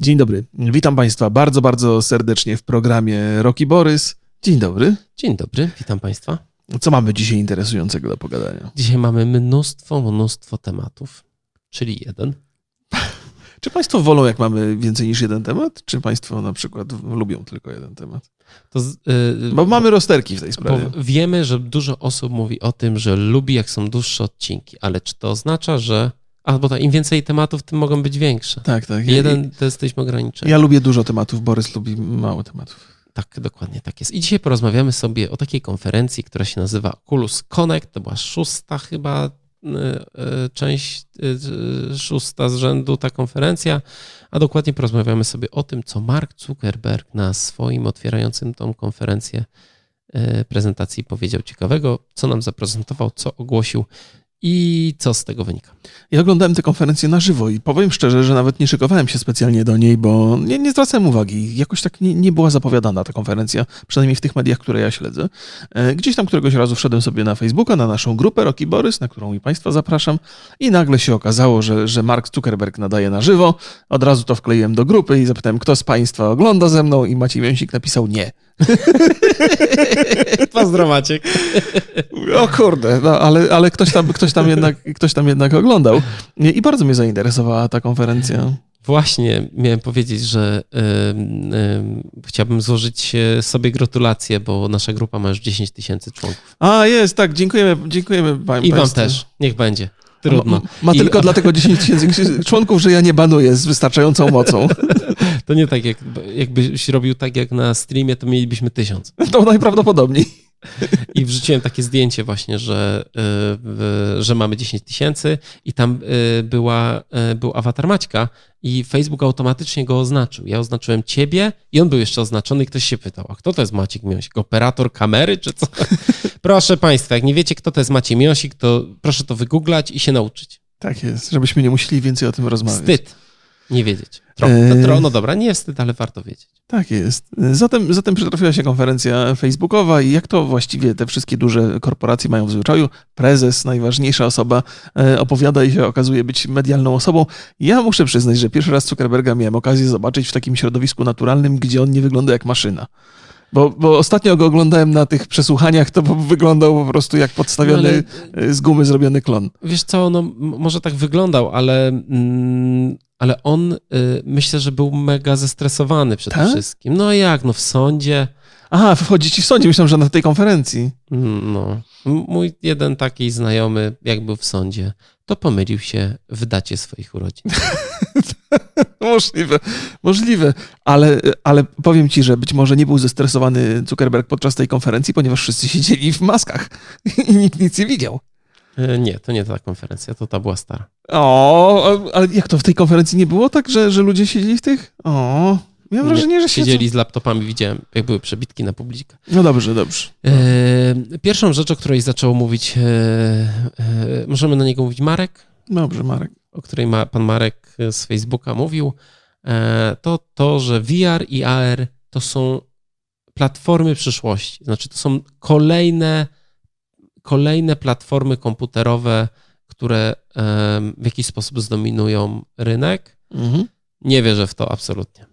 Dzień dobry. Witam Państwa bardzo, bardzo serdecznie w programie Roki Borys. Dzień dobry. Dzień dobry, witam Państwa. Co mamy dzisiaj interesującego do pogadania? Dzisiaj mamy mnóstwo, mnóstwo tematów, czyli jeden. Czy Państwo wolą, jak mamy więcej niż jeden temat? Czy Państwo na przykład lubią tylko jeden temat? To, yy, bo mamy rozterki w tej sprawie. wiemy, że dużo osób mówi o tym, że lubi, jak są dłuższe odcinki, ale czy to oznacza, że a, bo im więcej tematów, tym mogą być większe. Tak, tak. Jeden to jesteśmy ograniczeni. Ja lubię dużo tematów, Borys lubi mało tematów. Tak, dokładnie tak jest. I dzisiaj porozmawiamy sobie o takiej konferencji, która się nazywa Oculus Connect. To była szósta chyba e, e, część, e, szósta z rzędu ta konferencja, a dokładnie porozmawiamy sobie o tym, co Mark Zuckerberg na swoim otwierającym tą konferencję prezentacji powiedział ciekawego, co nam zaprezentował, co ogłosił i co z tego wynika? Ja oglądałem tę konferencję na żywo i powiem szczerze, że nawet nie szykowałem się specjalnie do niej, bo nie, nie zwracałem uwagi. Jakoś tak nie, nie, była zapowiadana ta konferencja, przynajmniej w tych mediach, które ja śledzę. E, gdzieś tam któregoś razu wszedłem sobie na Facebooka, na naszą grupę Roki Borys, na którą i Państwa zapraszam i nagle się okazało, że, że Mark Zuckerberg nadaje na żywo. Od razu to wkleiłem do grupy i zapytałem, kto z Państwa ogląda ze mną i Maciej Mięsik napisał nie. Pozdro Maciek. O kurde, no, ale, ale ktoś, tam, ktoś, tam jednak, ktoś tam jednak oglądał. I bardzo mnie zainteresowała ta konferencja. Właśnie miałem powiedzieć, że y, y, chciałbym złożyć sobie gratulacje, bo nasza grupa ma już 10 tysięcy członków. A, jest, tak, dziękujemy, dziękujemy panu. I wam też, niech będzie. Trudno. Ma, ma I... tylko dlatego 10 tysięcy członków, że ja nie banuję z wystarczającą mocą. To nie tak, jak, jakbyś robił tak jak na streamie, to mielibyśmy tysiąc. To najprawdopodobniej. I wrzuciłem takie zdjęcie właśnie, że, y, że mamy 10 tysięcy i tam y, była, y, był awatar Maćka i Facebook automatycznie go oznaczył. Ja oznaczyłem ciebie i on był jeszcze oznaczony i ktoś się pytał, a kto to jest Maciek Miosik? Operator kamery czy co? proszę Państwa, jak nie wiecie, kto to jest Maciej Miosik, to proszę to wygooglać i się nauczyć. Tak jest, żebyśmy nie musieli więcej o tym rozmawiać. Wstyd nie wiedzieć. Trochę, no, no dobra, nie jest wstyd, ale warto wiedzieć. Tak jest. Zatem, zatem przytrafiła się konferencja facebookowa i jak to właściwie te wszystkie duże korporacje mają w zwyczaju, prezes, najważniejsza osoba, e, opowiada i się okazuje być medialną osobą. Ja muszę przyznać, że pierwszy raz Zuckerberga miałem okazję zobaczyć w takim środowisku naturalnym, gdzie on nie wygląda jak maszyna. Bo, bo ostatnio go oglądałem na tych przesłuchaniach, to wyglądał po prostu jak podstawiony no ale, z gumy zrobiony klon. Wiesz co, no może tak wyglądał, ale mm, ale on y, myślę, że był mega zestresowany przede tak? wszystkim. No jak, no w sądzie. Aha, wchodzi ci w sądzie, myślałem, że na tej konferencji. No. Mój jeden taki znajomy, jak był w sądzie, to pomylił się w dacie swoich urodzin. możliwe, możliwe, ale, ale powiem ci, że być może nie był zestresowany Zuckerberg podczas tej konferencji, ponieważ wszyscy siedzieli w maskach i nikt nic nie widział. E, nie, to nie ta konferencja, to ta była stara. O, ale jak to w tej konferencji nie było tak, że, że ludzie siedzieli w tych? O, miałem wrażenie, że siedzieli siedzą. z laptopami, widziałem, jak były przebitki na publikę. No dobrze, dobrze. E, pierwszą rzecz, o której zaczął mówić, e, możemy na niego mówić Marek? Dobrze, Marek. O której ma, pan Marek z Facebooka mówił, e, to to, że VR i AR to są platformy przyszłości. Znaczy, to są kolejne kolejne platformy komputerowe, które w jakiś sposób zdominują rynek. Mhm. Nie wierzę w to absolutnie.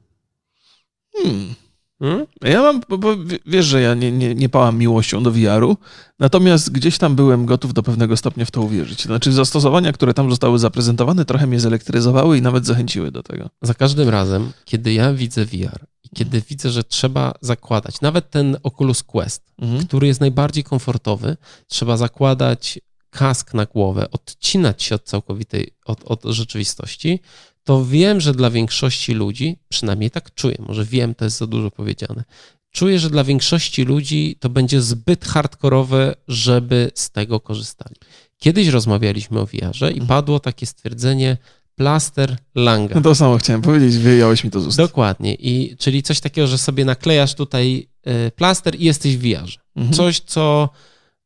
Hmm. Hmm? Ja mam, bo wiesz, że ja nie, nie, nie pałam miłością do VR-u, natomiast gdzieś tam byłem gotów do pewnego stopnia w to uwierzyć. Znaczy zastosowania, które tam zostały zaprezentowane, trochę mnie zelektryzowały i nawet zachęciły do tego. Za każdym razem, kiedy ja widzę VR i kiedy widzę, że trzeba zakładać, nawet ten Oculus Quest, mhm. który jest najbardziej komfortowy, trzeba zakładać kask na głowę, odcinać się od całkowitej, od, od rzeczywistości, to wiem, że dla większości ludzi, przynajmniej tak czuję, może wiem, to jest za dużo powiedziane, czuję, że dla większości ludzi to będzie zbyt hardkorowe, żeby z tego korzystali. Kiedyś rozmawialiśmy o VR-ze i mhm. padło takie stwierdzenie plaster Langa. No to samo chciałem powiedzieć, wyjąłeś mi to z ust. Dokładnie, I, czyli coś takiego, że sobie naklejasz tutaj y, plaster i jesteś w VR-ze. Mhm. Coś, co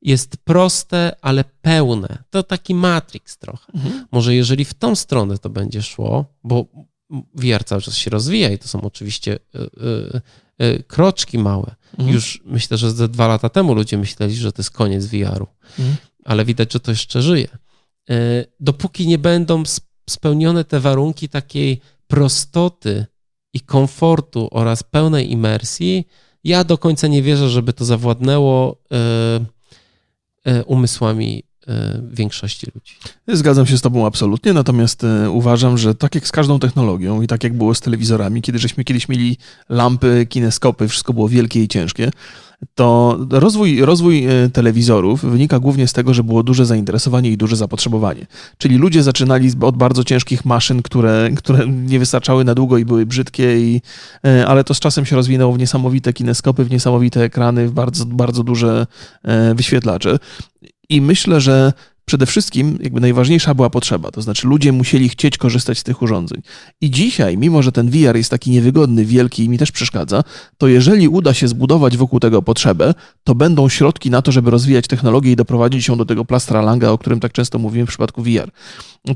jest proste, ale pełne. To taki Matrix trochę. Mhm. Może jeżeli w tą stronę to będzie szło, bo VR cały czas się rozwija i to są oczywiście y, y, y, kroczki małe. Mhm. Już myślę, że ze dwa lata temu ludzie myśleli, że to jest koniec VR-u, mhm. ale widać, że to jeszcze żyje. Dopóki nie będą spełnione te warunki takiej prostoty i komfortu oraz pełnej imersji, ja do końca nie wierzę, żeby to zawładnęło umysłami większości ludzi. Zgadzam się z Tobą absolutnie, natomiast uważam, że tak jak z każdą technologią i tak jak było z telewizorami, kiedy żeśmy kiedyś mieli lampy, kineskopy, wszystko było wielkie i ciężkie, to rozwój, rozwój e, telewizorów wynika głównie z tego, że było duże zainteresowanie i duże zapotrzebowanie. Czyli ludzie zaczynali od bardzo ciężkich maszyn, które, które nie wystarczały na długo i były brzydkie, i, e, ale to z czasem się rozwinęło w niesamowite kineskopy, w niesamowite ekrany, w bardzo, bardzo duże e, wyświetlacze. I myślę, że przede wszystkim jakby najważniejsza była potrzeba, to znaczy ludzie musieli chcieć korzystać z tych urządzeń. I dzisiaj, mimo że ten VR jest taki niewygodny, wielki i mi też przeszkadza, to jeżeli uda się zbudować wokół tego potrzebę, to będą środki na to, żeby rozwijać technologię i doprowadzić ją do tego plastra Langa, o którym tak często mówiłem w przypadku VR.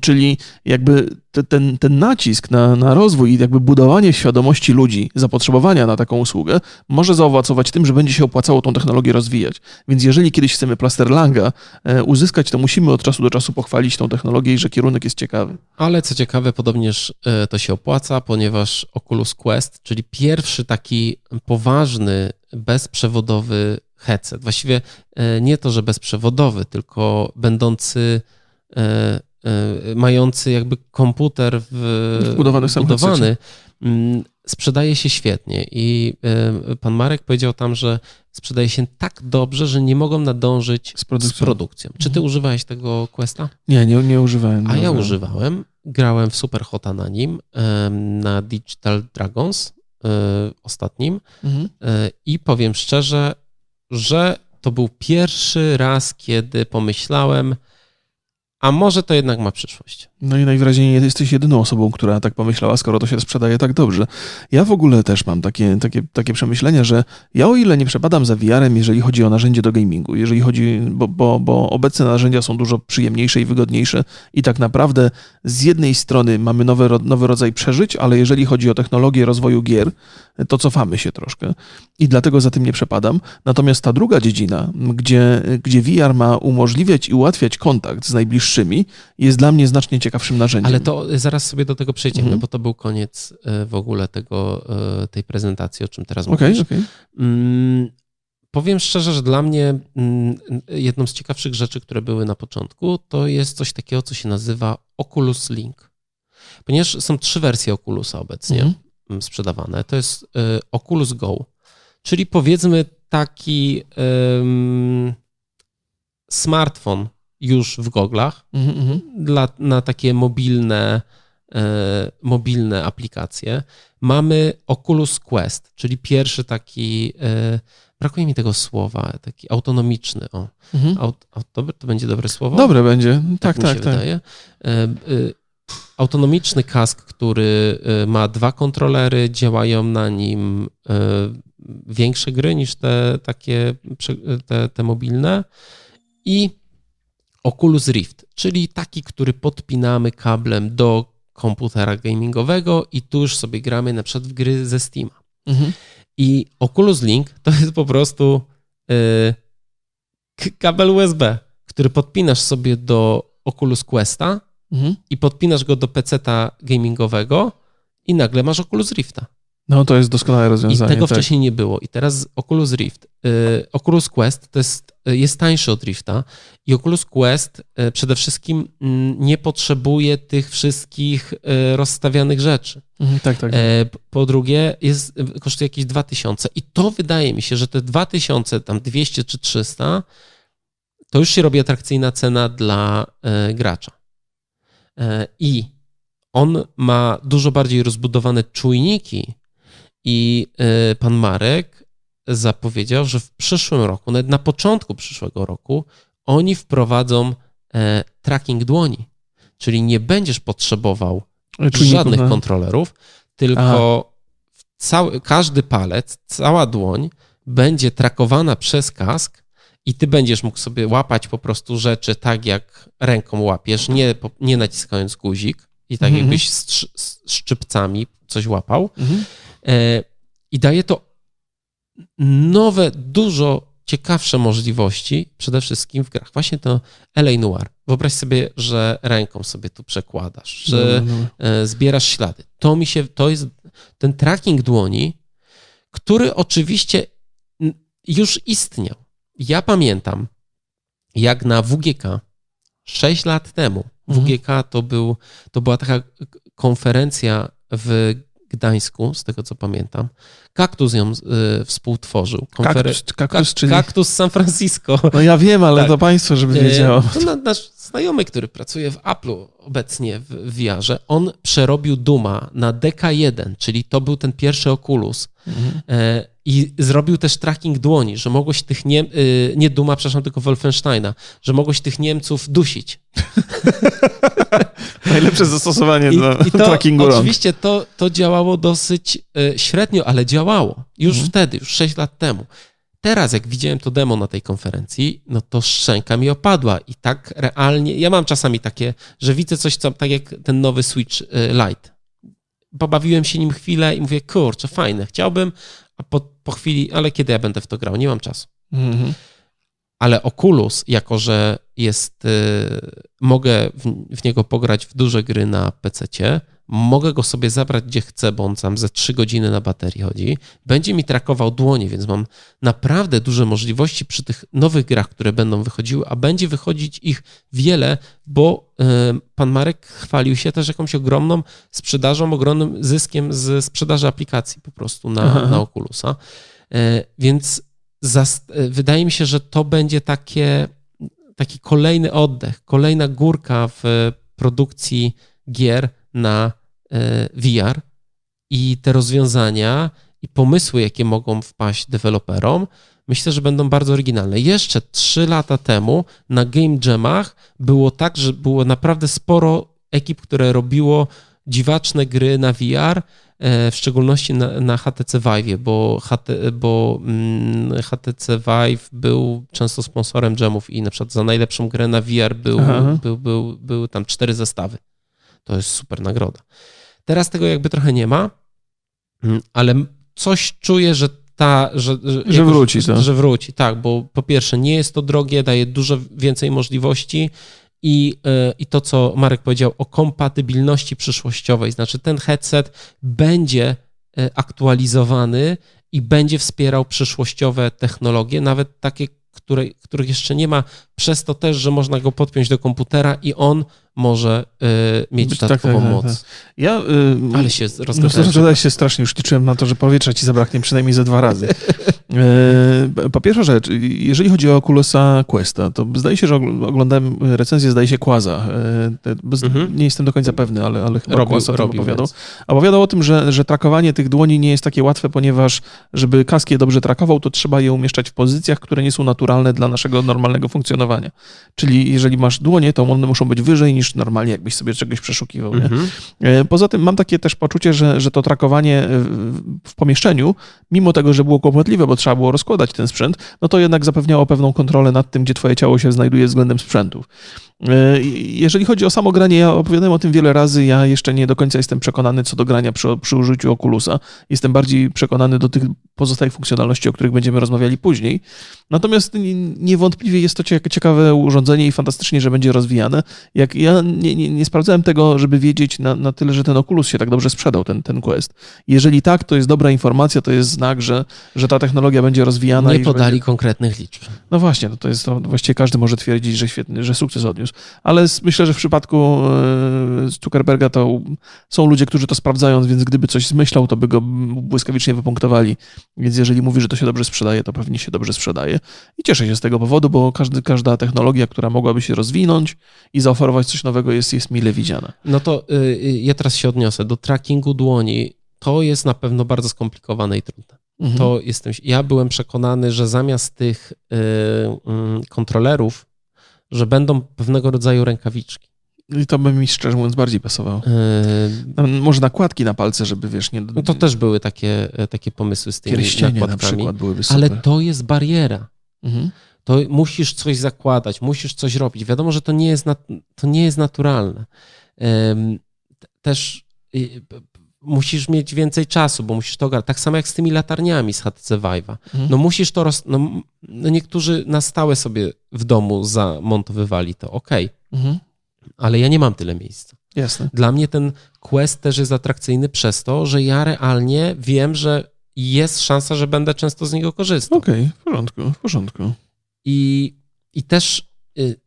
Czyli jakby te, ten, ten nacisk na, na rozwój i jakby budowanie świadomości ludzi, zapotrzebowania na taką usługę, może zaowocować tym, że będzie się opłacało tą technologię rozwijać. Więc jeżeli kiedyś chcemy plaster Langa e, uzyskać, to musimy od czasu do czasu pochwalić tą technologię i że kierunek jest ciekawy. Ale co ciekawe, podobnież e, to się opłaca, ponieważ Oculus Quest, czyli pierwszy taki poważny, bezprzewodowy headset, właściwie e, nie to, że bezprzewodowy, tylko będący E, mający jakby komputer wbudowany, wbudowany mm, sprzedaje się świetnie. I e, pan Marek powiedział tam, że sprzedaje się tak dobrze, że nie mogą nadążyć z produkcją. Z produkcją. Czy ty mhm. używałeś tego Questa? Nie, nie, nie używałem. A ja używałem. Grałem w Superhota na nim, na Digital Dragons e, ostatnim mhm. i powiem szczerze, że to był pierwszy raz, kiedy pomyślałem, a może to jednak ma przyszłość. No i najwyraźniej jesteś jedyną osobą, która tak pomyślała, skoro to się sprzedaje tak dobrze. Ja w ogóle też mam takie, takie, takie przemyślenia, że ja o ile nie przepadam za VR-em, jeżeli chodzi o narzędzie do gamingu, jeżeli chodzi, bo, bo, bo obecne narzędzia są dużo przyjemniejsze i wygodniejsze i tak naprawdę z jednej strony mamy nowy, nowy rodzaj przeżyć, ale jeżeli chodzi o technologię rozwoju gier, to cofamy się troszkę i dlatego za tym nie przepadam. Natomiast ta druga dziedzina, gdzie, gdzie VR ma umożliwiać i ułatwiać kontakt z najbliższymi, jest dla mnie znacznie ciekawsza ciekawszym narzędziem. Ale to zaraz sobie do tego przejdziemy, mhm. bo to był koniec e, w ogóle tego, e, tej prezentacji, o czym teraz okay, mówisz. Okay. Mm, powiem szczerze, że dla mnie mm, jedną z ciekawszych rzeczy, które były na początku, to jest coś takiego, co się nazywa Oculus Link. Ponieważ są trzy wersje Oculusa obecnie mhm. Mm, sprzedawane. To jest Oculus Go, czyli powiedzmy taki smartfon już w goglach mm -hmm. dla, na takie mobilne, e, mobilne aplikacje. Mamy Oculus Quest, czyli pierwszy taki, e, brakuje mi tego słowa, taki autonomiczny. O. Mm -hmm. Aut, aut, to będzie dobre słowo? Dobre będzie, tak, tak. tak, tak. Wydaje. E, e, autonomiczny kask, który ma dwa kontrolery, działają na nim większe gry niż te takie te, te mobilne i Oculus Rift, czyli taki, który podpinamy kablem do komputera gamingowego i tu już sobie gramy na przykład w gry ze Steama. Mhm. I Oculus Link to jest po prostu yy, kabel USB, który podpinasz sobie do Oculus Questa mhm. i podpinasz go do PC-ta gamingowego i nagle masz Oculus Rifta. No to jest doskonałe rozwiązanie. I tego tak. wcześniej nie było. I teraz Oculus Rift. Yy, Oculus Quest to jest, yy, jest tańszy od Rifta i Oculus Quest yy, przede wszystkim mm, nie potrzebuje tych wszystkich y, rozstawianych rzeczy. Mhm, tak, tak. E, po drugie, jest, kosztuje jakieś 2000 i to wydaje mi się, że te 2000, tam 200 czy 300 to już się robi atrakcyjna cena dla gracza. E, I on ma dużo bardziej rozbudowane czujniki i y, pan Marek zapowiedział, że w przyszłym roku, nawet na początku przyszłego roku, oni wprowadzą e, tracking dłoni. Czyli nie będziesz potrzebował żadnych no. kontrolerów, tylko cały, każdy palec, cała dłoń będzie trakowana przez kask i ty będziesz mógł sobie łapać po prostu rzeczy tak, jak ręką łapiesz, nie, nie naciskając guzik i tak mhm. jakbyś z, z szczypcami coś łapał. Mhm. E, I daje to nowe, dużo ciekawsze możliwości, przede wszystkim w grach. Właśnie to LA Noir. Wyobraź sobie, że ręką sobie tu przekładasz, że no, no. no. E, zbierasz ślady. To mi się, to jest, ten tracking dłoni, który oczywiście już istniał. Ja pamiętam, jak na WGK 6 lat temu, mhm. WGK to, był, to była taka konferencja w Gdańsku, z tego co pamiętam. Kaktus ją y, współtworzył. Konfer... Kaktus, kaktus, czyli... Kaktus San Francisco. No ja wiem, ale tak. to państwo, żeby e, wiedziało. To nasz znajomy, który pracuje w Apple'u obecnie w VR-ze, on przerobił Duma na DK1, czyli to był ten pierwszy Oculus. Mhm. E, I zrobił też tracking dłoni, że mogłeś tych nie, y, nie Duma, przepraszam, tylko Wolfensteina, że mogłeś tych Niemców dusić. Najlepsze zastosowanie I, do i to, trackingu Oczywiście to, to działało dosyć y, średnio, ale działało. Już mhm. wtedy, już 6 lat temu. Teraz, jak widziałem to demo na tej konferencji, no to szczęka mi opadła i tak realnie. Ja mam czasami takie, że widzę coś, co, tak jak ten nowy Switch y, Lite. Pobawiłem się nim chwilę i mówię, kurczę, fajne, chciałbym, a po, po chwili, ale kiedy ja będę w to grał? Nie mam czasu. Mhm. Ale Oculus, jako że jest, y, mogę w, w, niego pograć w duże gry na PC, mogę go sobie zabrać gdzie chcę, bo on tam ze 3 godziny na baterii chodzi. Będzie mi trakował dłonie, więc mam naprawdę duże możliwości przy tych nowych grach, które będą wychodziły, a będzie wychodzić ich wiele, bo y, pan Marek chwalił się też jakąś ogromną sprzedażą, ogromnym zyskiem z sprzedaży aplikacji po prostu na, na Oculusa. Y, więc wydaje mi się, że to będzie takie, taki kolejny oddech, kolejna górka w produkcji gier na e, VR i te rozwiązania i pomysły, jakie mogą wpaść deweloperom, myślę, że będą bardzo oryginalne. Jeszcze trzy lata temu na Game Jamach było tak, że było naprawdę sporo ekip, które robiło dziwaczne gry na VR, e, w szczególności na, na HTC Vive, bo, HT, bo HTC mm, Vive był często sponsorem jamów i na przykład za najlepszą grę na VR był, był, był, były tam cztery zestawy. To jest super nagroda. Teraz tego jakby trochę nie ma, mm, ale coś czuję, że ta, że, że, że wróci, że, że wróci, tak, bo po pierwsze nie jest to drogie, daje dużo więcej możliwości i, e, i to, co Marek powiedział o kompatybilności przyszłościowej, znaczy ten headset będzie e, aktualizowany i będzie wspierał przyszłościowe technologie, nawet takie, które, których jeszcze nie ma, przez to też, że można go podpiąć do komputera i on może y, mieć Być dodatkową tak, tak, tak, moc. Tak, ja, y, Ale się rozgadałem. No, się strasznie, już liczyłem na to, że powietrza ci zabraknie przynajmniej ze dwa razy. Y, po pierwsza rzecz, jeżeli chodzi o Oculusa Questa, to zdaje się, że oglądałem recenzję, zdaje się, Quaza. Y, mhm. Nie jestem do końca pewny, ale, ale chyba robił, Quaza to opowiadał. Więc. Opowiadał o tym, że, że trakowanie tych dłoni nie jest takie łatwe, ponieważ żeby kask je dobrze trakował, to trzeba je umieszczać w pozycjach, które nie są naturalne dla naszego normalnego funkcjonowania. Czyli jeżeli masz dłonie, to one muszą być wyżej niż normalnie, jakbyś sobie czegoś przeszukiwał. Mhm. E, poza tym mam takie też poczucie, że, że to trakowanie w pomieszczeniu, mimo tego, że było kłopotliwe, bo trzeba było rozkładać ten sprzęt, no to jednak zapewniało pewną kontrolę nad tym, gdzie twoje ciało się znajduje względem sprzętów. E, jeżeli chodzi o samo granie, ja opowiadałem o tym wiele razy, ja jeszcze nie do końca jestem przekonany co do grania przy, przy użyciu Oculusa. Jestem bardziej przekonany do tych pozostałych funkcjonalności, o których będziemy rozmawiali później. Natomiast niewątpliwie jest to ciekawe urządzenie i fantastycznie, że będzie rozwijane. Jak ja nie, nie, nie sprawdzałem tego, żeby wiedzieć na, na, tyle, że ten Oculus się tak dobrze sprzedał, ten, ten Quest. Jeżeli tak, to jest dobra informacja, to jest znak, że, że ta technologia będzie rozwijana. Nie podali będzie... konkretnych liczb. No właśnie, to, to jest to, właściwie każdy może twierdzić, że świetny, że sukces odniósł. Ale myślę, że w przypadku e, Zuckerberga to są ludzie, którzy to sprawdzają, więc gdyby coś zmyślał, to by go błyskawicznie wypunktowali. Więc jeżeli mówi, że to się dobrze sprzedaje, to pewnie się dobrze sprzedaje. I cieszę się z tego powodu, bo każdy, każda technologia, która mogłaby się rozwinąć i zaoferować coś nowego, jest, jest mile widziana. No to y, ja teraz się odniosę do trackingu dłoni. To jest na pewno bardzo skomplikowane i trudne. Mhm. To jestem, ja byłem przekonany, że zamiast tych y, y, kontrolerów, że będą pewnego rodzaju rękawiczki. I to by mi szczerze mówiąc bardziej pasowało. Yy... Może nakładki na palce, żeby wiesz, nie. No to też były takie, e, takie pomysły z tymi Pierścienie nakładkami. na przykład byłyby super. Ale to jest bariera. Mhm. To musisz coś zakładać, musisz coś robić. Wiadomo, że to nie jest, to nie jest naturalne. Też musisz mieć więcej czasu, bo musisz to ogarnąć. Tak samo jak z tymi latarniami z HTC Vive'a. Mhm. No musisz to, roz... no, no, niektórzy na stałe sobie w domu zamontowywali to, okej. Okay. Mhm ale ja nie mam tyle miejsca. Jasne. Dla mnie ten quest też jest atrakcyjny przez to, że ja realnie wiem, że jest szansa, że będę często z niego korzystał. Okej, okay, w porządku, w porządku. I, i też y,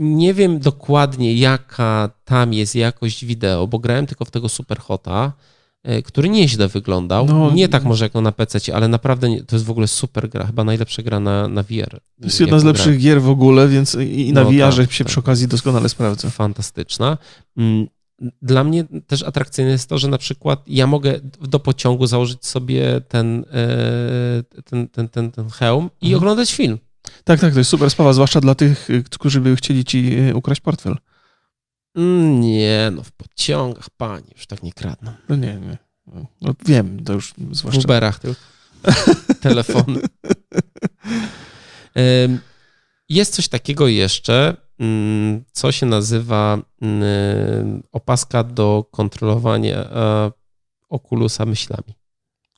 nie wiem dokładnie, jaka tam jest jakość wideo, bo grałem tylko w tego Superhota, y, który nieźle wyglądał. No, nie tak może jak no na PC, ale naprawdę nie, to jest w ogóle super gra, chyba najlepsza gra na, na VR. To jest jedna z lepszych grałem. gier w ogóle, więc i na no, VR tak, się tak. przy okazji doskonale sprawdza. Fantastyczna. Mm, dla mnie też atrakcyjne jest to, że na przykład ja mogę do pociągu założyć sobie ten, e, ten, ten, ten, ten hełm i mhm. oglądać film. Tak, tak, to jest super sprawa, zwłaszcza dla tych, y, którzy by chcieli ci y, ukraść portfel. Mm, nie, no w pociągach, panie, już tak nie kradną. No nie, nie. No, wiem, to już zwłaszcza... W Uberach tylko. Telefony. Jest coś takiego jeszcze, mm, co się nazywa mm, opaska do kontrolowania e, okulusa myślami.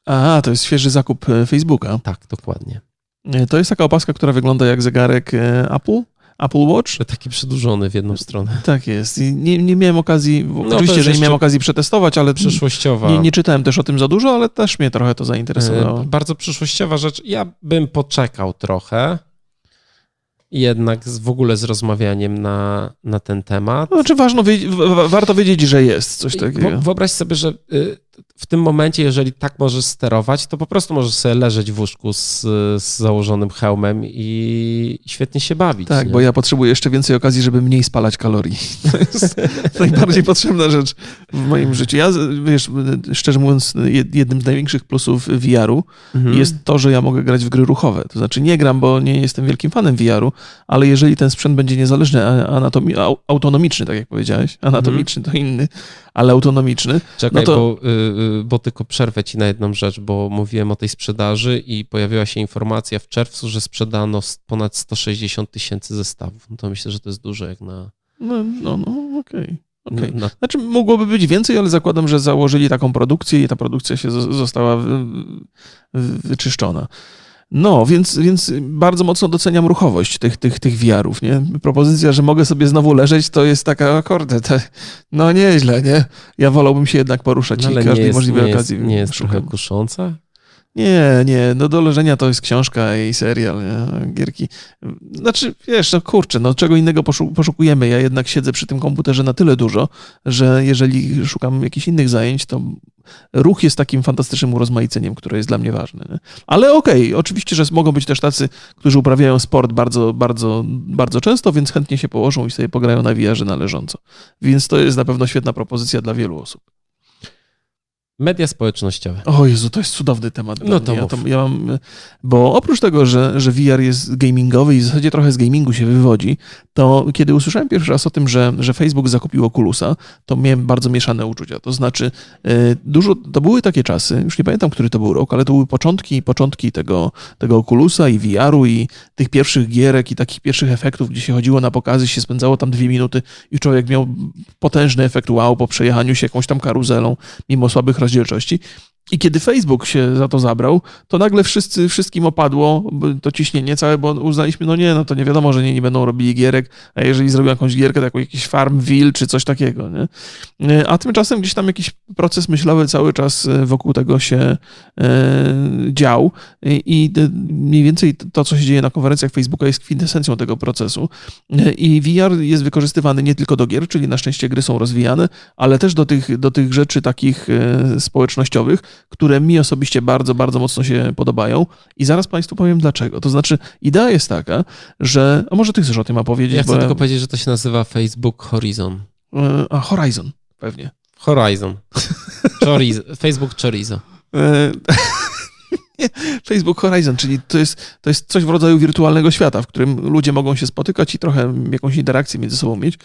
A, to jest świeży zakup e, Facebooka. Tak, dokładnie. E, to jest taka opaska, która wygląda jak zegarek e, Apple. Apple Watch. Taki przedłużony w jedną stronę. Tak jest. I nie, nie miałem okazji, no, oczywiście, że nie miałem okazji przetestować, ale przyszłościowa. Nie, nie, czytałem też o tym za dużo, ale też mnie trochę to zainteresowało. Bardzo przyszłościowa rzecz. Ja bym poczekał trochę jednak z, w ogóle z rozmawianiem na, na ten temat. Znaczy ważno, warto wiedzieć, że jest coś takiego. Wyobraź sobie, że y, w tym momencie, jeżeli tak możesz sterować, to po prostu możesz sobie leżeć w łóżku z, z założonym hełmem i świetnie się bawić. Tak, nie? bo ja potrzebuję jeszcze więcej okazji, żeby mniej spalać kalorii. To jest najbardziej potrzebna rzecz w moim życiu. Ja, wiesz, szczerze mówiąc, jednym z największych plusów VR-u mhm. jest to, że ja mogę grać w gry ruchowe. To znaczy nie gram, bo nie jestem wielkim fanem VR-u, ale jeżeli ten sprzęt będzie niezależny, anatomi- autonomiczny, tak jak powiedziałeś, anatomiczny to inny, ale autonomiczny. Czekaj, no to... bo, yy, bo tylko przerwę ci na jedną rzecz, bo mówiłem o tej sprzedaży i pojawiła się informacja w czerwcu, że sprzedano ponad 160 tysięcy zestawów. No to myślę, że to jest dużo jak na... No, no, no okej. Okay. Okay. No. Znaczy, mogłoby być więcej, ale zakładam, że założyli taką produkcję i ta produkcja się została wyczyszczona. No, więc, więc bardzo mocno doceniam ruchowość tych, tych, tych wiarów, nie? Propozycja, że mogę sobie znowu leżeć, to jest taka, akordę, no nieźle, nie? Ja wolałbym się jednak poruszać no, i każdej jest, możliwej nie okazji. Jest, nie jest trochę kusząca? Nie, nie, no do leżenia to jest książka i serial, nie? gierki. Znaczy, wiesz, no kurczę, no czego innego poszukujemy. Ja jednak siedzę przy tym komputerze na tyle dużo, że jeżeli szukam jakichś innych zajęć, to ruch jest takim fantastycznym urozmaiceniem, które jest dla mnie ważne. Nie? Ale okej, okay, oczywiście, że mogą być też tacy, którzy uprawiają sport bardzo, bardzo, bardzo często, więc chętnie się położą i sobie pograją na wiarze należąco. Więc to jest na pewno świetna propozycja dla wielu osób. Media społecznościowe. O Jezu, to jest cudowny temat. No to, ja to ja mam, Bo oprócz tego, że, że VR jest gamingowy i w zasadzie trochę z gamingu się wywodzi, to kiedy usłyszałem pierwszy raz o tym, że, że Facebook zakupił Oculusa, to miałem bardzo mieszane uczucia. To znaczy, e, dużo, to były takie czasy, już nie pamiętam, który to był rok, ale to były początki, początki tego, tego Oculusa i VR-u i tych pierwszych gierek i takich pierwszych efektów, gdzie się chodziło na pokazy, się spędzało tam dwie minuty i człowiek miał potężny efekt wow po przejechaniu się jakąś tam karuzelą, mimo słabych rozdzielczości. I kiedy Facebook się za to zabrał, to nagle wszyscy, wszystkim opadło to ciśnienie całe, bo uznaliśmy, no nie, no to nie wiadomo, że nie, nie będą robili gierek, a jeżeli zrobią jakąś gierkę, to jakiś Farmville czy coś takiego, nie? A tymczasem gdzieś tam jakiś proces myślowy cały czas e, wokół tego się e, dział. I mniej więcej to, co się dzieje na konferencjach Facebooka jest kwintesencją tego procesu. E, i VR jest wykorzystywany nie tylko do gier, czyli na szczęście gry są rozwijane, ale też do tych, do tych rzeczy takich społecznościowych, które mi osobiście bardzo, bardzo mocno się podobają i zaraz Państwu powiem dlaczego. To znaczy, idea jest taka, że, a może Ty chcesz o tym opowiedzieć? Ja chcę tylko powiedzieć, że to się nazywa Facebook Horizon. E, a, Horizon, pewnie. Horizon. Chorizo. Facebook Chorizo. E, Facebook Horizon, czyli to jest, to jest coś w rodzaju wirtualnego świata, w którym ludzie mogą się spotykać i trochę jakąś interakcję między sobą mieć.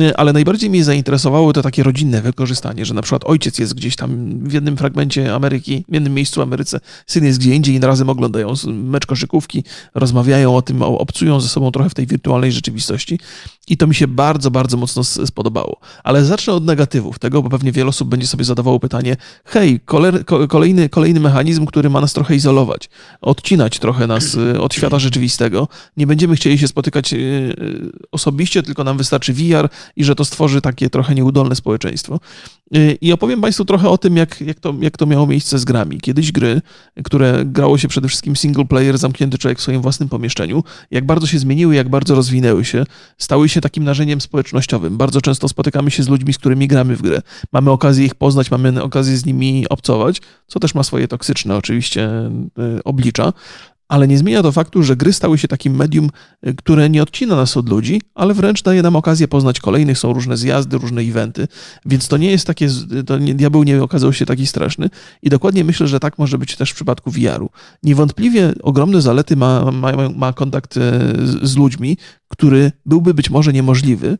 E, ale najbardziej mnie zainteresowało to takie rodzinne wykorzystanie, że na przykład ojciec jest gdzieś tam w jednym fragmencie Ameryki, w jednym miejscu Ameryce, syn jest gdzie indziej i razem oglądają mecz koszykówki, rozmawiają o tym, obcują ze sobą trochę w tej wirtualnej rzeczywistości i to mi się bardzo, bardzo mocno spodobało. Ale zacznę od negatywów tego, bo pewnie wiele osób będzie sobie zadawało pytanie, hej, kolejny, kolejny mechanizm, który ma nas trochę izolować, odcinać trochę nas y, od świata rzeczywistego. Nie będziemy chcieli się spotykać y, y, osobiście, tylko nam wystarczy VR, i że to stworzy takie trochę nieudolne społeczeństwo. Y, I opowiem Państwu trochę o tym, jak, jak, to, jak to miało miejsce z grami. Kiedyś gry, które grało się przede wszystkim single player, zamknięty człowiek w swoim własnym pomieszczeniu, jak bardzo się zmieniły, jak bardzo rozwinęły się, stały się takim narzędziem społecznościowym. Bardzo często spotykamy się z ludźmi, z którymi gramy w grę. Mamy okazję ich poznać, mamy okazję z nimi obcować, co też ma swoje toksyczne oczywiście y, oblicza, ale nie zmienia to faktu, że gry stały się takim medium, y, które nie odcina nas od ludzi, ale wręcz daje nam okazję poznać kolejnych, są różne zjazdy, różne eventy, więc to nie jest takie, to nie, diabeł nie okazał się taki straszny i dokładnie myślę, że tak może być też w przypadku VR-u. Niewątpliwie ogromne zalety ma, ma, ma kontakt y, z, z ludźmi, który byłby być może niemożliwy,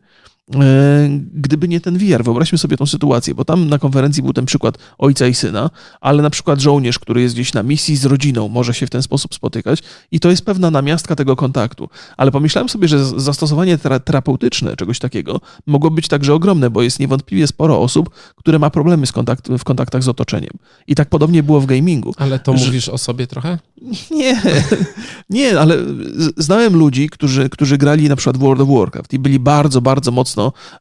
gdyby nie ten VR. Wyobraźmy sobie tą sytuację, bo tam na konferencji był ten przykład ojca i syna, ale na przykład żołnierz, który jest gdzieś na misji z rodziną, może się w ten sposób spotykać i to jest pewna namiastka tego kontaktu. Ale pomyślałem sobie, że zastosowanie terapeutyczne czegoś takiego mogło być także ogromne, bo jest niewątpliwie sporo osób, które ma problemy z kontakt, w kontaktach z otoczeniem. I tak podobnie było w gamingu. Ale to że... mówisz o sobie trochę? Nie, nie, ale znałem ludzi, którzy, którzy grali na przykład w World of Warcraft i byli bardzo, bardzo mocno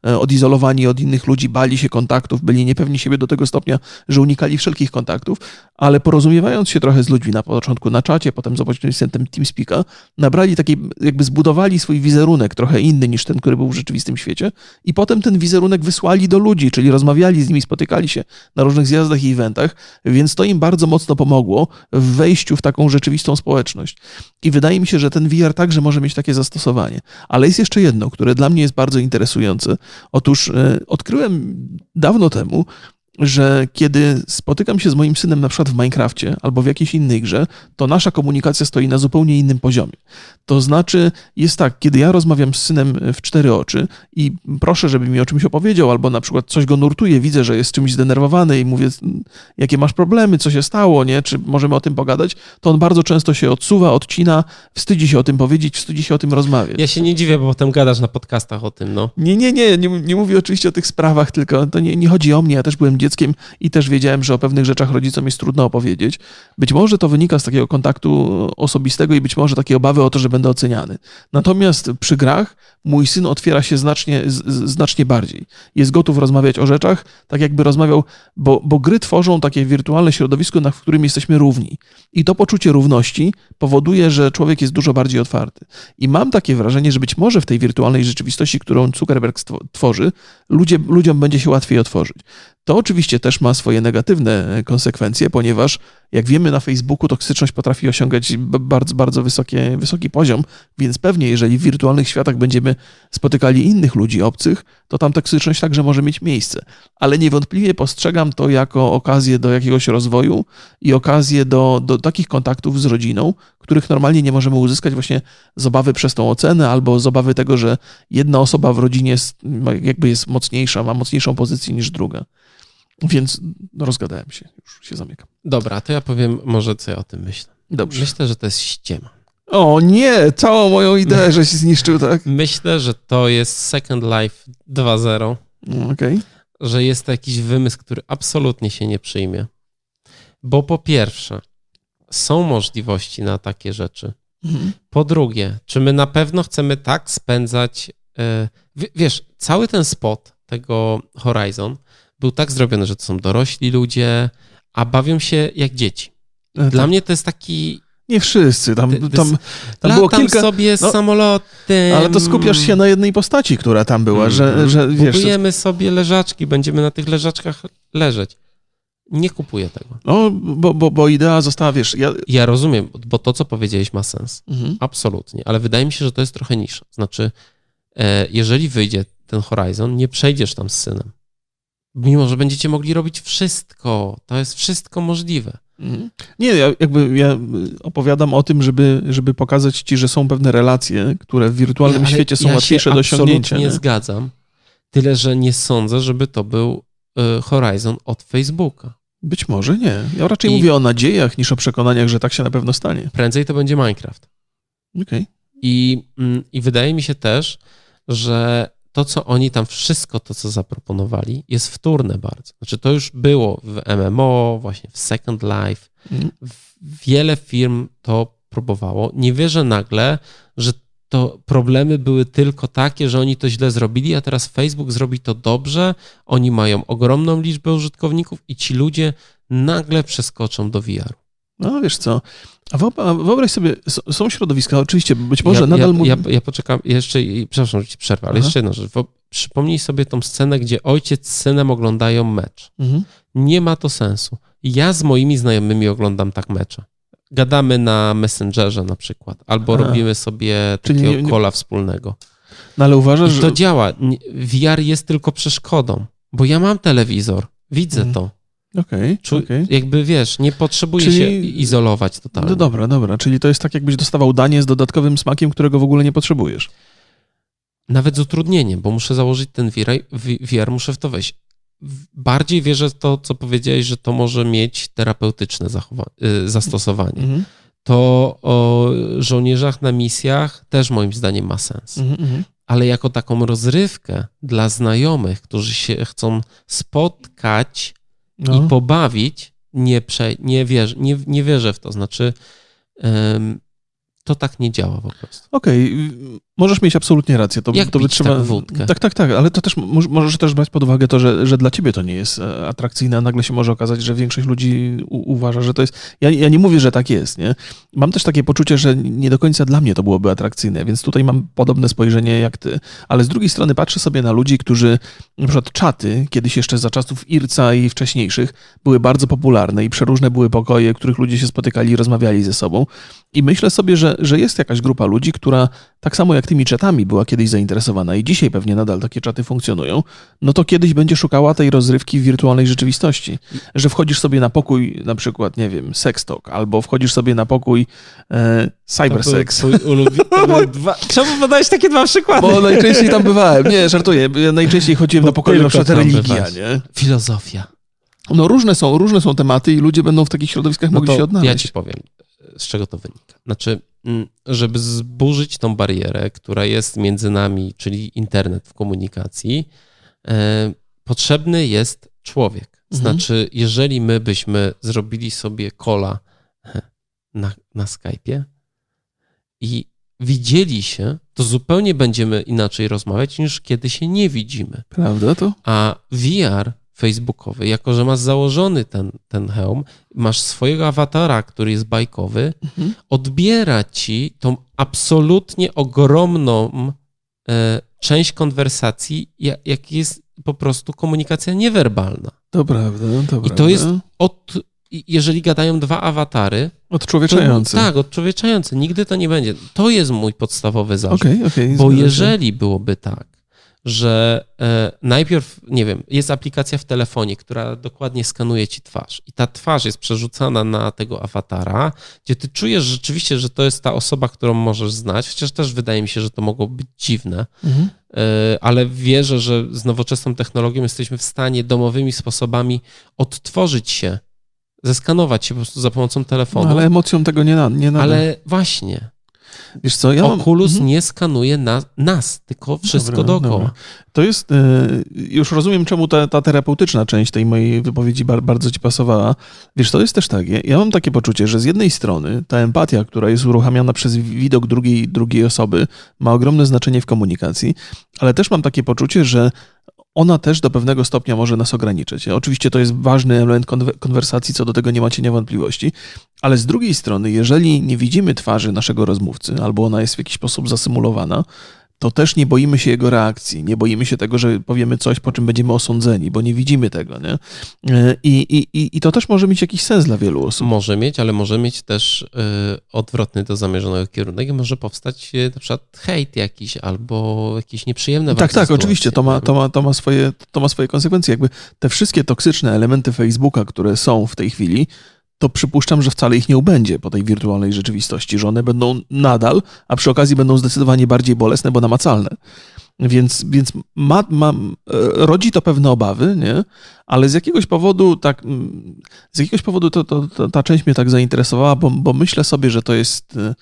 e, odizolowani od innych ludzi, bali się kontaktów, byli niepewni siebie do tego stopnia, że unikali wszelkich kontaktów, ale porozumiewając się trochę z ludźmi na początku na czacie, potem z obecnym TeamSpeaka, nabrali takiej, jakby zbudowali swój wizerunek trochę inny niż ten, który był w rzeczywistym świecie i potem ten wizerunek wysłali do ludzi, czyli rozmawiali z nimi, spotykali się na różnych zjazdach i eventach, więc to im bardzo mocno pomogło w wejściu w taką rzeczywistą społeczność. I wydaje mi się, że ten VR także może mieć takie zastosowanie. Ale jest jeszcze jedno, które dla mnie jest bardzo interesujące. Otóż e, odkryłem dawno temu, że kiedy spotykam się z moim synem na przykład w Minecrafcie albo w jakiejś innej grze, to nasza komunikacja stoi na zupełnie innym poziomie. To znaczy, jest tak, kiedy ja rozmawiam z synem w cztery oczy i proszę, żeby mi o czymś opowiedział, albo na przykład coś go nurtuje, widzę, że jest czymś zdenerwowany i mówię, jakie masz problemy, co się stało, nie? Czy możemy o tym pogadać, to on bardzo często się odsuwa, odcina, wstydzi się o tym powiedzieć, wstydzi się o tym rozmawiać. Ja się nie dziwię, bo potem gadasz na podcastach o tym, no. Nie, nie, nie, nie, nie mówię oczywiście o tych sprawach, tylko to nie, nie chodzi o mnie, ja też byłem dzieckiem i też wiedziałem, że o pewnych rzeczach rodzicom jest trudno opowiedzieć. Być może to wynika z takiego kontaktu osobistego i być może takiej obawy o to, że będę oceniany. Natomiast przy grach mój syn otwiera się znacznie, znacznie bardziej. Jest gotów rozmawiać o rzeczach, tak jakby rozmawiał, bo, bo gry tworzą takie wirtualne środowisko, na którym jesteśmy równi. I to poczucie równości powoduje, że człowiek jest dużo bardziej otwarty. I mam takie wrażenie, że być może w tej wirtualnej rzeczywistości, którą Zuckerberg tworzy, ludzie, ludziom będzie się łatwiej otworzyć. To oczywiście też ma swoje negatywne konsekwencje, ponieważ jak wiemy na Facebooku toksyczność potrafi osiągać bardzo, bardzo wysokie, wysoki poziom, więc pewnie jeżeli w wirtualnych światach będziemy spotykali innych ludzi obcych, to tam toksyczność także może mieć miejsce. Ale niewątpliwie postrzegam to jako okazję do jakiegoś rozwoju i okazję do, do takich kontaktów z rodziną, których normalnie nie możemy uzyskać właśnie z obawy przez tą ocenę albo z obawy tego, że jedna osoba w rodzinie jest, jakby jest mocniejsza, ma mocniejszą pozycję niż druga. Więc rozgadałem się, już się zamykam. Dobra, to ja powiem może, co ja o tym myślę. Dobrze. Myślę, że to jest ściema. O nie, całą moją ideę, że się zniszczył, tak? Myślę, że to jest Second Life 2.0. Okej. Okay. Że jest to jakiś wymysł, który absolutnie się nie przyjmie. Bo po pierwsze, są możliwości na takie rzeczy. Mhm. Po drugie, czy my na pewno chcemy tak spędzać. Yy, wiesz, cały ten spot tego Horizon był tak zrobiony, że to są dorośli ludzie, a bawią się jak dzieci. Dla tak. mnie to jest taki nie wszyscy, tam, tam, tam było kilka... sobie no, samolotem. Ale to skupiasz się na jednej postaci, która tam była, że, mhm. że wiesz... Budujemy sobie leżaczki, będziemy na tych leżaczkach leżeć. Nie kupuję tego. No, bo, bo, bo idea została, wiesz... Ja... ja rozumiem, bo to, co powiedziałeś, ma sens. Mhm. Absolutnie. Ale wydaje mi się, że to jest trochę nisza. Znaczy, e, jeżeli wyjdzie ten Horizon, nie przejdziesz tam z synem. Mimo, że będziecie mogli robić wszystko. To jest wszystko możliwe. Mhm. Nie, ja jakby ja opowiadam o tym, żeby, żeby pokazać ci, że są pewne relacje, które w wirtualnym ja, świecie są ja łatwiejsze do osiągnięcia. nie zgadzam. Tyle, że nie sądzę, żeby to był y, Horizon od Facebooka. Być może nie. Ja raczej I mówię o nadziejach niż o przekonaniach, że tak się na pewno stanie. Prędzej to będzie Minecraft. Okej. Okay. I, mm, I wydaje mi się też, że to, co oni tam, wszystko to, co zaproponowali, jest wtórne bardzo. Znaczy, to już było w MMO, właśnie w Second Life. Mm. Wiele firm to próbowało. Nie wierzę nagle, że to problemy były tylko takie, że oni to źle zrobili, a teraz Facebook zrobi to dobrze, oni mają ogromną liczbę użytkowników i ci ludzie nagle przeskoczą do VR. No wiesz co, a wyobraź sobie, są środowiska, oczywiście, być może ja, nadal... Ja, ja, ja poczekam jeszcze, przepraszam, że ci przerwę, ale Aha. jeszcze jedna rzecz. Przypomnij sobie tą scenę, gdzie ojciec z synem oglądają mecz. Mhm. Nie ma to sensu. Ja z moimi znajomymi oglądam tak mecze. Gadamy na Messengerze na przykład, albo robimy sobie takiego nie, nie... kola wspólnego. No ale uważasz, I to że... działa. VR jest tylko przeszkodą, bo ja mam telewizor, widzę mhm. to. Okej, okay, okay, Jakby wiesz, nie potrzebuję czyli... się izolować totalnie. No dobra, dobra, czyli to jest tak, jakbyś dostawał danie z dodatkowym smakiem, którego w ogóle nie potrzebujesz. Nawet z utrudnieniem, bo muszę założyć ten VR, VR muszę w to wejść. Bardziej wierzę w to, co powiedziałeś, że to może mieć terapeutyczne y, zastosowanie. Mhm. To o żołnierzach na misjach też moim zdaniem ma sens. Mhm, mhm. Ale jako taką rozrywkę dla znajomych, którzy się chcą spotkać no. i pobawić, nie, prze, nie, wierzę, nie, nie wierzę w to. Znaczy, um, to tak nie działa po prostu. Okej, okay. Możesz mieć absolutnie rację. To, Jak to wytrzyma... tak wódkę? Tak, tak, tak, ale to też możesz też brać pod uwagę to, że, że dla ciebie to nie jest e, atrakcyjne, a nagle się może okazać, że większość ludzi u, uważa, że to jest... Ja, ja nie mówię, że tak jest, nie? Mam też takie poczucie, że nie do końca dla mnie to byłoby atrakcyjne, więc tutaj mam podobne spojrzenie jak ty. Ale z drugiej strony patrzę sobie na ludzi, którzy, na przykład czaty, kiedyś jeszcze za czasów Irca i wcześniejszych, były bardzo popularne i przeróżne były pokoje, w których ludzie się spotykali i rozmawiali ze sobą. I myślę sobie, że, że jest jakaś grupa ludzi, która tak samo jak tymi czatami była kiedyś zainteresowana i dzisiaj pewnie nadal takie czaty funkcjonują, no to kiedyś będzie szukała tej rozrywki w wirtualnej rzeczywistości. Że wchodzisz sobie na pokój, na przykład, nie wiem, sextalk, albo wchodzisz sobie na pokój e, cybersex. Czemu podałeś takie dwa przykłady? Bo najczęściej tam bywałem. Nie, żartuję. Ja najczęściej chodziłem Bo na pokoju na przykład religia, nie? Filozofia. No różne są, różne są tematy i ludzie będą w takich środowiskach no mogli się odnaleźć. Ja ci powiem, z czego to wynika. Znaczy, żeby zburzyć tą barierę, która jest między nami, czyli internet w komunikacji, e, potrzebny jest człowiek. Mhm. Znaczy, jeżeli my byśmy zrobili sobie kola na, na Skype'ie i widzieli się, to zupełnie będziemy inaczej rozmawiać niż kiedy się nie widzimy. Prawda to? A VR facebookowy, jako że masz założony ten, ten hełm, masz swojego awatara, który jest bajkowy, mhm. odbiera ci tą absolutnie ogromną e, część konwersacji, jak, jest po prostu komunikacja niewerbalna. To prawda, to I to jest od, jeżeli gadają dwa awatary. Odczłowieczające. To, tak, odczłowieczające. Nigdy to nie będzie. To jest mój podstawowy zarzut. Okay, okay, bo jeżeli byłoby tak, że e, najpierw, nie wiem, jest aplikacja w telefonie, która dokładnie skanuje ci twarz i ta twarz jest przerzucana na tego awatara, gdzie ty czujesz rzeczywiście, że to jest ta osoba, którą możesz znać, chociaż też wydaje mi się, że to mogło być dziwne, mhm. e, ale wierzę, że z nowoczesną technologią jesteśmy w stanie domowymi sposobami odtworzyć się, zeskanować się po prostu za pomocą telefonu. No, ale emocją tego nie, na, nie nada. Ale właśnie, Wiesz co, ja Oculus mam... Nie skanuje na, nas, tylko wszystko dobra, dookoła. Dobra. To jest, e, już rozumiem, czemu ta, ta terapeutyczna część tej mojej wypowiedzi bardzo ci pasowała. Wiesz, to jest też tak, ja, ja mam takie poczucie, że z jednej strony ta empatia, która jest uruchamiana przez widok drugiej, drugiej osoby, ma ogromne znaczenie w komunikacji, ale też mam takie poczucie, że ona też do pewnego stopnia może nas ograniczyć. Oczywiście to jest ważny element konwersacji, co do tego nie macie niewątpliwości, ale z drugiej strony, jeżeli nie widzimy twarzy naszego rozmówcy, albo ona jest w jakiś sposób zasymulowana, to też nie boimy się jego reakcji, nie boimy się tego, że powiemy coś, po czym będziemy osądzeni, bo nie widzimy tego. Nie? E, I, i, I to też może mieć jakiś sens dla wielu osób. Może mieć, ale może mieć też y, odwrotny do zamierzonego kierunek i może powstać y, na przykład hejt jakiś albo jakieś nieprzyjemne Tak, tak, oczywiście, to ma, to, ma, to, ma swoje, to ma swoje konsekwencje. Jakby te wszystkie toksyczne elementy Facebooka, które są w tej chwili, to przypuszczam, że wcale ich nie ubędzie po tej wirtualnej rzeczywistości, że one będą nadal, a przy okazji będą zdecydowanie bardziej bolesne, bo namacalne. Więc, więc ma, ma, e, rodzi to pewne obawy, nie? ale z jakiegoś powodu tak, mm, z jakiegoś powodu to, to, to ta część mnie tak zainteresowała, bo, bo myślę sobie, że to jest e,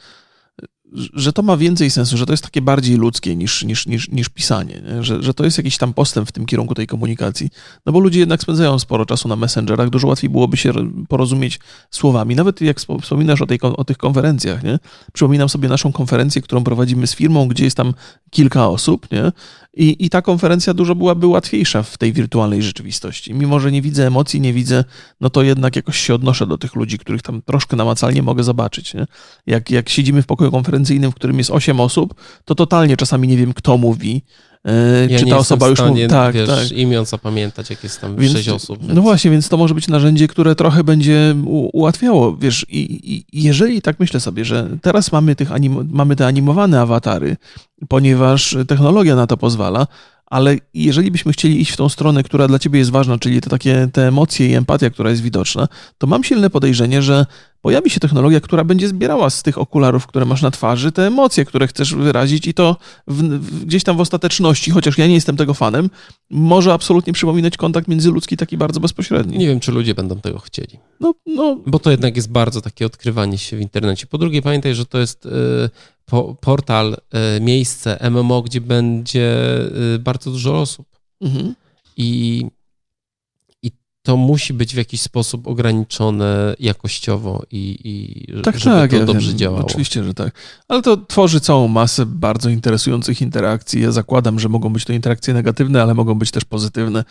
że to ma więcej sensu, że to jest takie bardziej ludzkie niż, niż, niż, niż pisanie, że, że to jest jakiś tam postęp w tym kierunku tej komunikacji. No bo ludzie jednak spędzają sporo czasu na messengerach, dużo łatwiej byłoby się porozumieć słowami. Nawet jak wspominasz o, tej, o tych konferencjach, nie? Przypominam sobie naszą konferencję, którą prowadzimy z firmą, gdzie jest tam kilka osób, nie? I, I ta konferencja dużo byłaby łatwiejsza w tej wirtualnej rzeczywistości. Mimo, że nie widzę emocji, nie widzę, no to jednak jakoś się odnoszę do tych ludzi, których tam troszkę namacalnie mogę zobaczyć. Nie? Jak, jak siedzimy w pokoju konferencyjnym, w którym jest 8 osób, to totalnie czasami nie wiem, kto mówi, ja czy ta osoba już mówi. Tak, wiesz, tak. imion zapamiętać, jak jest tam więc, sześć osób. Więc... No właśnie, więc to może być narzędzie, które trochę będzie ułatwiało, wiesz, i, i jeżeli tak myślę sobie, że teraz mamy, tych anim, mamy te animowane awatary, ponieważ technologia na to pozwala, ale jeżeli byśmy chcieli iść w tą stronę, która dla ciebie jest ważna, czyli te takie te emocje i empatia, która jest widoczna, to mam silne podejrzenie, że pojawi się technologia, która będzie zbierała z tych okularów, które masz na twarzy, te emocje, które chcesz wyrazić i to w, w, gdzieś tam w ostateczności, chociaż ja nie jestem tego fanem, może absolutnie przypominać kontakt międzyludzki taki bardzo bezpośredni. Nie wiem, czy ludzie będą tego chcieli. No, no. Bo to jednak jest bardzo takie odkrywanie się w internecie. Po drugie, pamiętaj, że to jest... Po, portal, e, miejsce MMO, gdzie będzie e, bardzo dużo osób. Mhm. I to musi być w jakiś sposób ograniczone jakościowo i, i tak, żeby tak, to ja dobrze wiem. działało. Oczywiście, że tak. Ale to tworzy całą masę bardzo interesujących interakcji. Ja zakładam, że mogą być to interakcje negatywne, ale mogą być też pozytywne.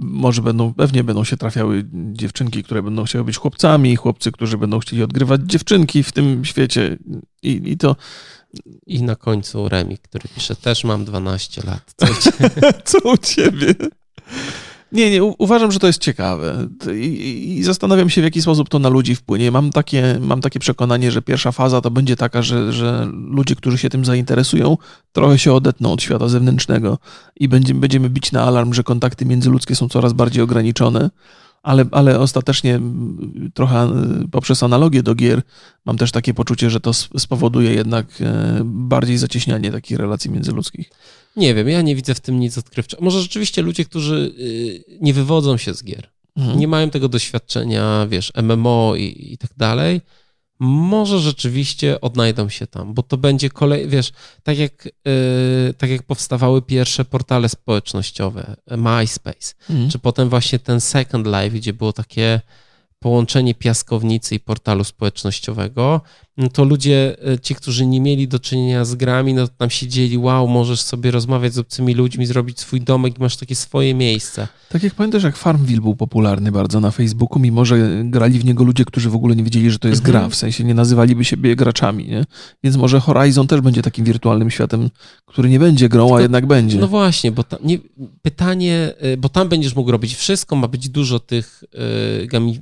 może będą, pewnie będą się trafiały dziewczynki, które będą chciały być chłopcami, chłopcy, którzy będą chcieli odgrywać dziewczynki w tym świecie. I, i to i na końcu Remi, który pisze, też mam 12 lat. Co u ciebie? Co u ciebie? Nie, nie, uważam, że to jest ciekawe I, I, zastanawiam się, w jaki sposób to na ludzi wpłynie. Mam takie, mam takie przekonanie, że pierwsza faza to będzie taka, że, że ludzie, którzy się tym zainteresują, trochę się odetną od świata zewnętrznego i będziemy, będziemy bić na alarm, że kontakty międzyludzkie są coraz bardziej ograniczone ale, ale ostatecznie trochę poprzez analogię do gier mam też takie poczucie, że to spowoduje jednak e, bardziej zacieśnianie takich relacji międzyludzkich. Nie wiem, ja nie widzę w tym nic odkrywczego. Może rzeczywiście ludzie, którzy y, nie wywodzą się z gier, mhm. nie mają tego doświadczenia, wiesz, MMO i, i tak dalej, może rzeczywiście odnajdą się tam, bo to będzie kolej, wiesz, tak jak, yy, tak jak powstawały pierwsze portale społecznościowe, MySpace, mm. czy potem właśnie ten Second Life, gdzie było takie połączenie piaskownicy i portalu społecznościowego, no to ludzie, e, ci, którzy nie mieli do czynienia z grami, no to tam siedzieli, wow, możesz sobie rozmawiać z obcymi ludźmi, zrobić swój domek i masz takie swoje miejsce. Tak jak pamiętasz, jak Farmville był popularny bardzo na Facebooku, mimo że grali w niego ludzie, którzy w ogóle nie wiedzieli, że to jest mhm. gra, w sensie nie nazywaliby siebie graczami, nie? Więc może Horizon też będzie takim wirtualnym światem, który nie będzie grą, Tylko, a jednak będzie. No właśnie, bo tam, nie, pytanie, e, bo tam będziesz mógł robić wszystko, ma być dużo tych y, gami,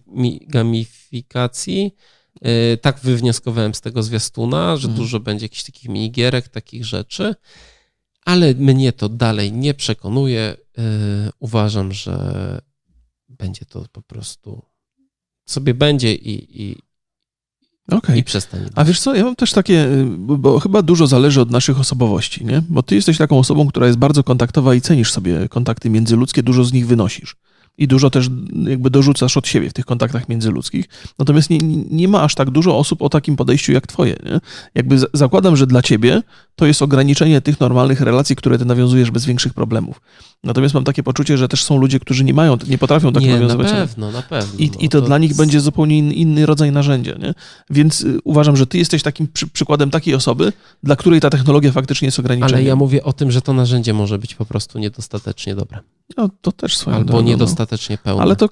gamifikacji, Y, tak wywnioskowałem z tego zwiastuna, że mhm. dużo będzie jakichś takich minigierek, takich rzeczy, ale mnie to dalej nie przekonuje. Y, uważam, że będzie to po prostu sobie będzie i, i, Okay. I przestanie. A wiesz co, ja mam też takie, y, bo chyba dużo zależy od naszych osobowości, nie? Bo ty jesteś taką osobą, która jest bardzo kontaktowa i cenisz sobie kontakty międzyludzkie, dużo z nich wynosisz i dużo też jakby dorzucasz od siebie w tych kontaktach międzyludzkich. Natomiast nie, nie ma aż tak dużo osób o takim podejściu jak twoje. Nie? Jakby zakładam, że dla ciebie to jest ograniczenie tych normalnych relacji, które ty nawiązujesz bez większych problemów. Natomiast mam takie poczucie, że też są ludzie, którzy nie mają, nie potrafią tak nie, nawiązywać. Na pewno, na pewno. I, i to, to, dla nich będzie zupełnie inny rodzaj narzędzia. Nie? Więc y, uważam, że ty jesteś takim przy, przykładem takiej osoby, dla której ta technologia faktycznie jest ograniczeniem. Ale ja mówię o tym, że to narzędzie może być po prostu niedostatecznie dobre. No, to też swoją Albo no. niedostatecznie no. pełne. Ale to,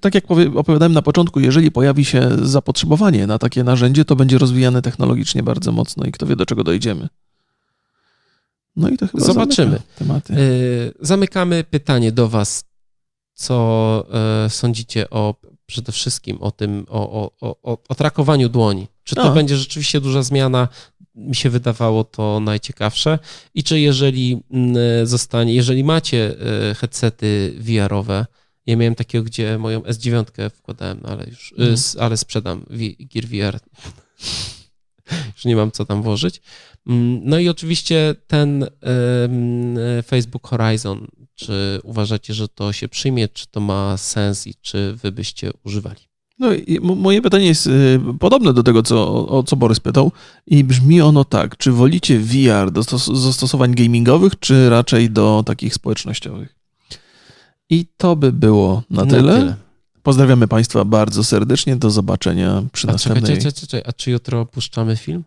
tak jak opowiadałem na początku, jeżeli pojawi się zapotrzebowanie na takie narzędzie, to będzie rozwijane technologicznie bardzo mocno i kto wie, do czego dojdziemy. No i to chyba Zobaczymy. Tematy. Y, zamykamy pytanie do Was. Co e, sądzicie o przede wszystkim o tym, o, o, o, o trakowaniu dłoni? Czy to A. będzie rzeczywiście duża zmiana? Mi się wydawało to najciekawsze. I czy jeżeli mm, zostanie, jeżeli macie e, headsety VR-owe, ja miałem takiego, gdzie moją S9 wkładałem, no ale już, mhm. ale sprzedam Gear VR. już nie mam co tam włożyć. Mm, no i oczywiście ten Facebook Horizon. Czy uważacie, że to się przyjmie, czy to ma sens i czy wy byście używali? No i moje pytanie jest y, podobne do tego, co, o co Borys pytał i brzmi ono tak. Czy wolicie VR do zastosowań gamingowych, czy raczej do takich społecznościowych? I to by było na, na tyle. tyle. Pozdrawiamy Państwa bardzo serdecznie. Do zobaczenia przy a następnej... Czekaj, czekaj, czekaj. A czy jutro opuszczamy film?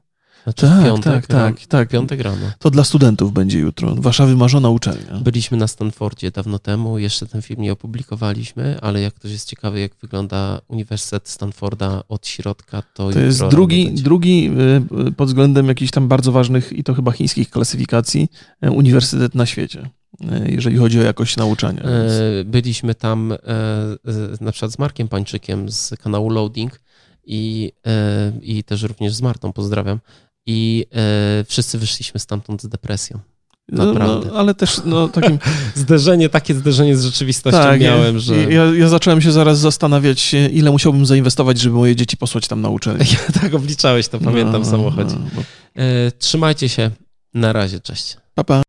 Znaczy tak, piątek, tak, tak, tak. Piątek rano. To dla studentów będzie jutro. Wasza wymarzona uczelnia. Byliśmy na Stanfordzie dawno temu, jeszcze ten film nie opublikowaliśmy, ale jak ktoś jest ciekawy, jak wygląda Uniwersytet Stanforda od środka, to To jest drugi, drugi y, pod względem jakichś tam bardzo ważnych i to chyba chińskich klasyfikacji y, uniwersytet na świecie y, jeżeli chodzi o jakość nauczania. Więc... Byliśmy tam na przykład z Markiem Pańczykiem z kanału Loading i, i też również z Martą, pozdrawiam i e, wszyscy wyszliśmy stamtąd z depresją. No, Naprawdę. No, ale też no, takim... zderzenie, takie zderzenie z rzeczywistością tak, miałem, ja, że... Ja, ja, zacząłem się zaraz zastanawiać, ile musiałbym zainwestować, żeby moje dzieci posłać tam na uczelnię. Ja, tak obliczałeś to, pamiętam no, w samochodzie. No, bo... trzymajcie się. Na razie, cześć. Pa, pa.